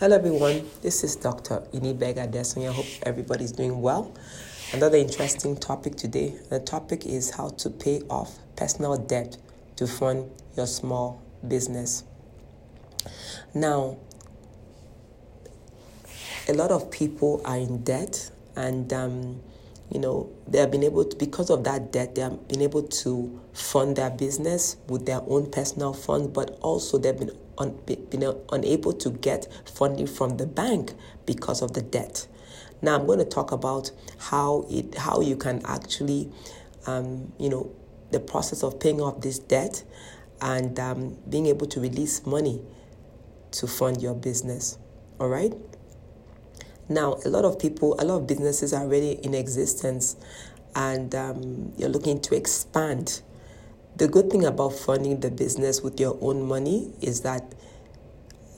Hello, everyone. This is Dr. Inibega Desonya. I hope everybody's doing well. Another interesting topic today. The topic is how to pay off personal debt to fund your small business. Now, a lot of people are in debt, and um, you know they have been able to because of that debt they have been able to fund their business with their own personal funds, but also they've been un, been unable to get funding from the bank because of the debt. Now I'm going to talk about how it how you can actually, um, you know, the process of paying off this debt and um, being able to release money to fund your business. All right. Now, a lot of people, a lot of businesses are already in existence, and um, you're looking to expand the good thing about funding the business with your own money is that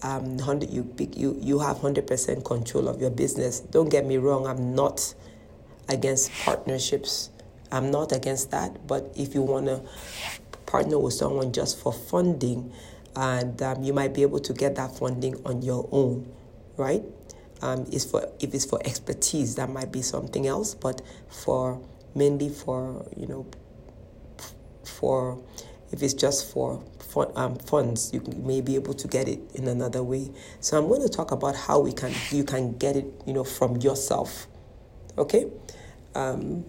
um, you, you, you have 100% control of your business. Don't get me wrong, I'm not against partnerships. I'm not against that. But if you want to partner with someone just for funding, and um, you might be able to get that funding on your own, right? Um, is for if it's for expertise, that might be something else. But for mainly for you know for if it's just for, for um, funds, you may be able to get it in another way. So I'm going to talk about how we can you can get it, you know, from yourself. Okay, um,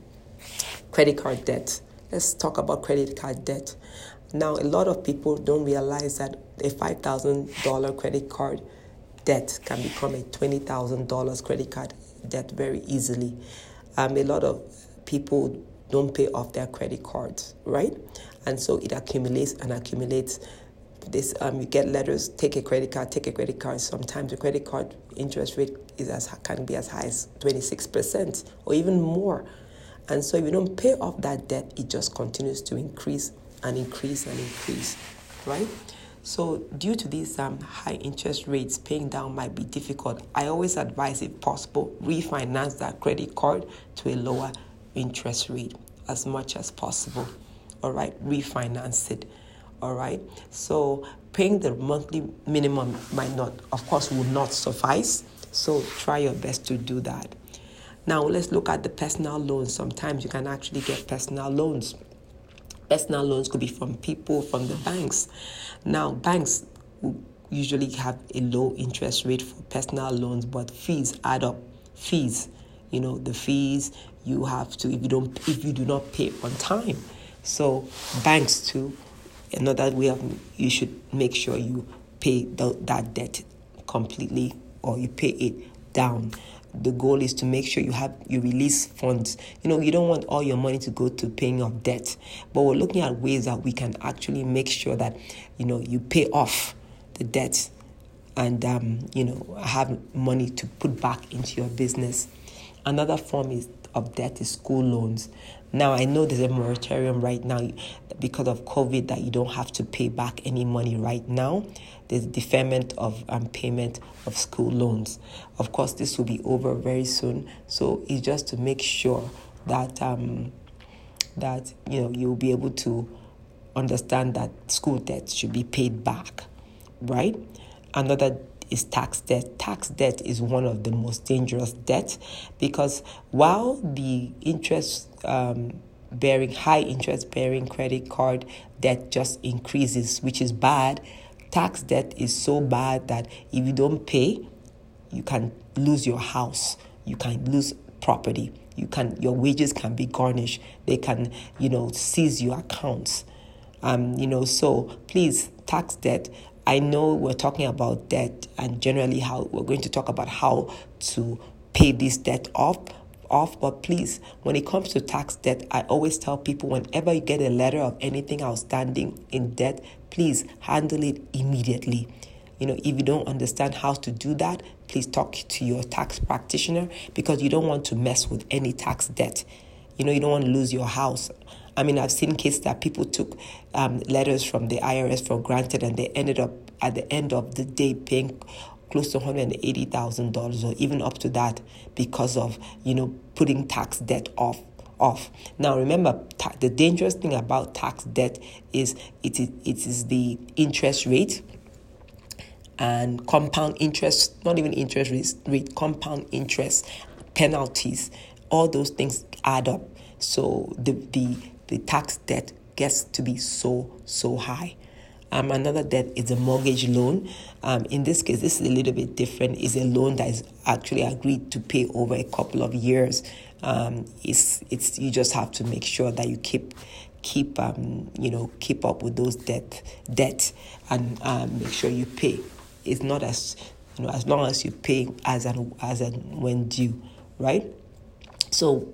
credit card debt. Let's talk about credit card debt. Now, a lot of people don't realize that a five thousand dollar credit card debt can become a twenty thousand dollars credit card debt very easily. Um, a lot of people don't pay off their credit cards, right? And so it accumulates and accumulates. This um, you get letters, take a credit card, take a credit card. Sometimes the credit card interest rate is as can be as high as twenty six percent or even more. And so if you don't pay off that debt, it just continues to increase and increase and increase, right? So, due to these um, high interest rates, paying down might be difficult. I always advise, if possible, refinance that credit card to a lower interest rate as much as possible. All right, refinance it. All right, so paying the monthly minimum might not, of course, will not suffice. So try your best to do that. Now let's look at the personal loans. Sometimes you can actually get personal loans. Personal loans could be from people, from the banks. Now, banks usually have a low interest rate for personal loans, but fees add up. Fees, you know, the fees you have to if you don't if you do not pay on time. So banks too, another way of you should make sure you pay the, that debt completely or you pay it down. The goal is to make sure you have you release funds. You know, you don't want all your money to go to paying off debt, but we're looking at ways that we can actually make sure that you know you pay off the debt and um, you know have money to put back into your business. Another form is of debt is school loans. Now, I know there's a moratorium right now because of COVID that you don't have to pay back any money right now. There's deferment of um, payment of school loans. Of course, this will be over very soon. So it's just to make sure that um, that you know you'll be able to understand that school debt should be paid back, right? Another is tax debt. Tax debt is one of the most dangerous debts because while the interest um, bearing, high interest bearing credit card debt just increases, which is bad, tax debt is so bad that if you don't pay, you can lose your house, you can lose property, you can your wages can be garnished, they can you know seize your accounts. Um, you know, so please, tax debt I know we're talking about debt and generally how we're going to talk about how to pay this debt off off but please when it comes to tax debt i always tell people whenever you get a letter of anything outstanding in debt please handle it immediately. You know if you don't understand how to do that please talk to your tax practitioner because you don't want to mess with any tax debt. You know you don't want to lose your house I mean, I've seen cases that people took um, letters from the IRS for granted and they ended up at the end of the day paying close to $180,000 or even up to that because of, you know, putting tax debt off off. Now remember ta- the dangerous thing about tax debt is it is it is the interest rate and compound interest, not even interest rate, rate compound interest, penalties, all those things add up. So the, the, the tax debt gets to be so, so high. Um, another debt is a mortgage loan. Um, in this case, this is a little bit different. It's a loan that is actually agreed to pay over a couple of years. Um, it's it's you just have to make sure that you keep keep um, you know keep up with those debt debt and um, make sure you pay. It's not as you know as long as you pay as and as and when due, right? So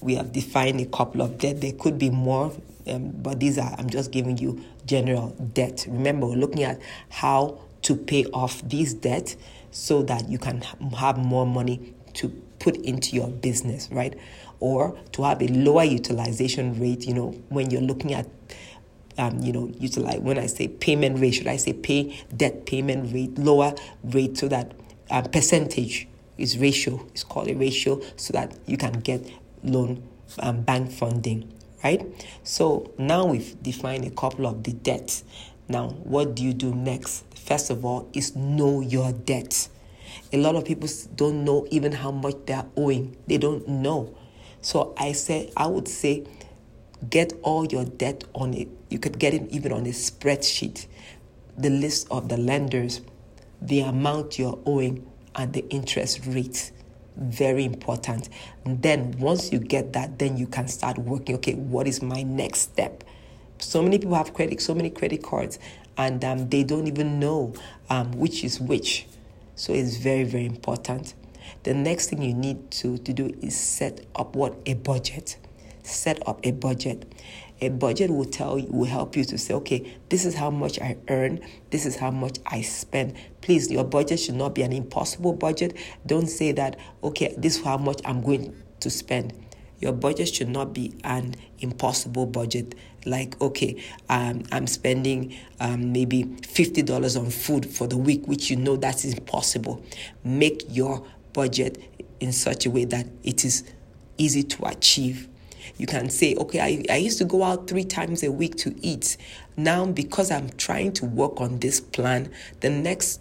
we have defined a couple of debt. There could be more, um, but these are I'm just giving you general debt. Remember, we're looking at how to pay off these debt so that you can have more money to put into your business, right? Or to have a lower utilization rate, you know, when you're looking at um, you know, utilize when I say payment rate, should I say pay debt payment rate, lower rate so that um, percentage is ratio, it's called a ratio, so that you can get loan um, bank funding right? So now we've defined a couple of the debts. Now, what do you do next? First of all, is know your debt. A lot of people don't know even how much they are owing. They don't know. So I say I would say get all your debt on it. You could get it even on a spreadsheet. The list of the lenders, the amount you're owing, and the interest rate very important. And then once you get that, then you can start working. Okay, what is my next step? So many people have credit, so many credit cards, and um, they don't even know um, which is which. So it's very, very important. The next thing you need to, to do is set up what a budget. Set up a budget. A budget will tell you, will help you to say, okay, this is how much I earn, this is how much I spend. Please, your budget should not be an impossible budget. Don't say that, okay, this is how much I'm going to spend. Your budget should not be an impossible budget. Like, okay, um, I'm spending um, maybe $50 on food for the week, which you know that is impossible. Make your budget in such a way that it is easy to achieve. You can say, okay, I, I used to go out three times a week to eat. Now, because I'm trying to work on this plan, the next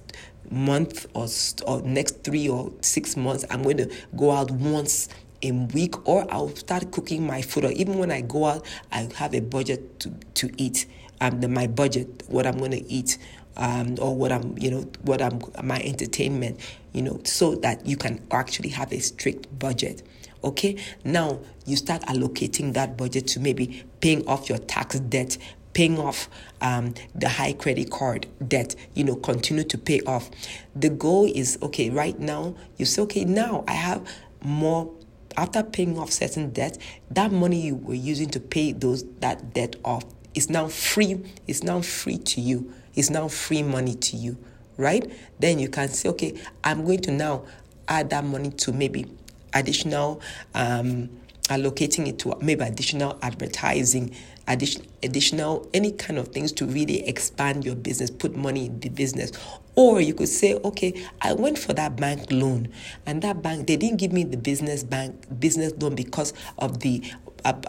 month or, or next three or six months, I'm going to go out once a week or I'll start cooking my food or even when I go out I have a budget to, to eat um the, my budget what I'm going to eat um, or what I'm you know what I'm my entertainment you know so that you can actually have a strict budget Okay, now you start allocating that budget to maybe paying off your tax debt, paying off um, the high credit card debt, you know, continue to pay off. The goal is okay, right now, you say, okay, now I have more after paying off certain debt, that money you were using to pay those that debt off is now free, it's now free to you. It's now free money to you, right? Then you can say, okay, I'm going to now add that money to maybe additional um, allocating it to maybe additional advertising addition, additional any kind of things to really expand your business put money in the business. Or you could say okay i went for that bank loan and that bank they didn't give me the business bank business loan because of the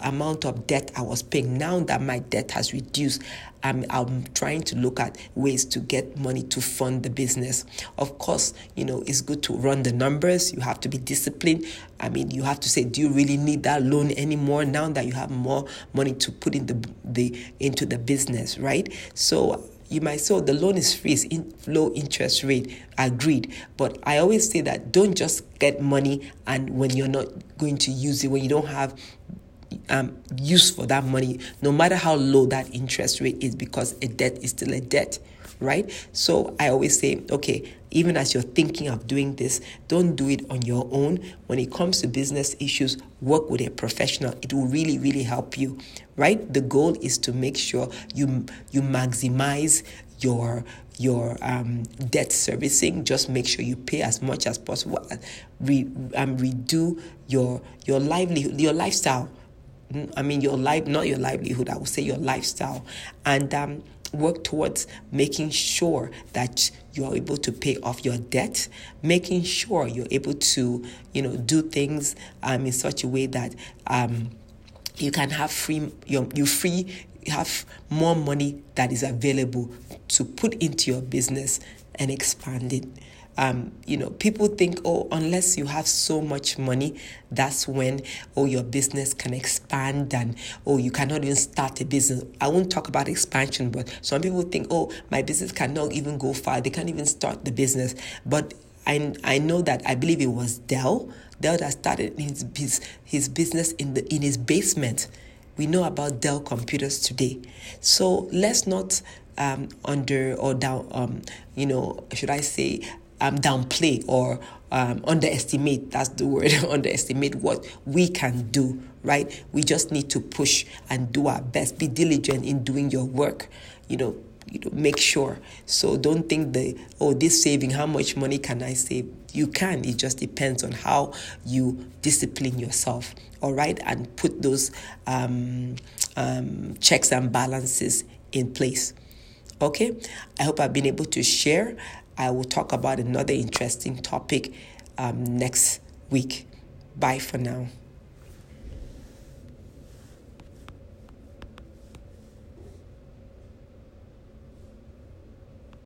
amount of debt I was paying. Now that my debt has reduced, I'm, I'm trying to look at ways to get money to fund the business. Of course, you know, it's good to run the numbers. You have to be disciplined. I mean, you have to say, do you really need that loan anymore now that you have more money to put in the, the into the business, right? So you might say, oh, the loan is free, it's in low interest rate. Agreed. But I always say that don't just get money and when you're not going to use it, when you don't have um, use for that money, no matter how low that interest rate is, because a debt is still a debt, right? So I always say, okay, even as you're thinking of doing this, don't do it on your own. When it comes to business issues, work with a professional. It will really, really help you, right? The goal is to make sure you you maximize your your um, debt servicing. Just make sure you pay as much as possible. Re, um, redo your your livelihood, your lifestyle I mean, your life, not your livelihood, I would say your lifestyle, and um, work towards making sure that you're able to pay off your debt, making sure you're able to, you know, do things um, in such a way that um, you can have free, you you free, have more money that is available to put into your business and expand it. Um, you know, people think, oh, unless you have so much money, that's when, oh, your business can expand and, oh, you cannot even start a business. I won't talk about expansion, but some people think, oh, my business cannot even go far. They can't even start the business. But I, I know that I believe it was Dell. Dell that started his, his, his business in, the, in his basement. We know about Dell computers today. So let's not um, under or down, um, you know, should I say, um, downplay or um, underestimate that's the word underestimate what we can do right? We just need to push and do our best. Be diligent in doing your work you know you know make sure. So don't think the oh this saving how much money can i save? You can it just depends on how you discipline yourself all right? And put those um, um, checks and balances in place okay? I hope i've been able to share I will talk about another interesting topic um, next week. Bye for now.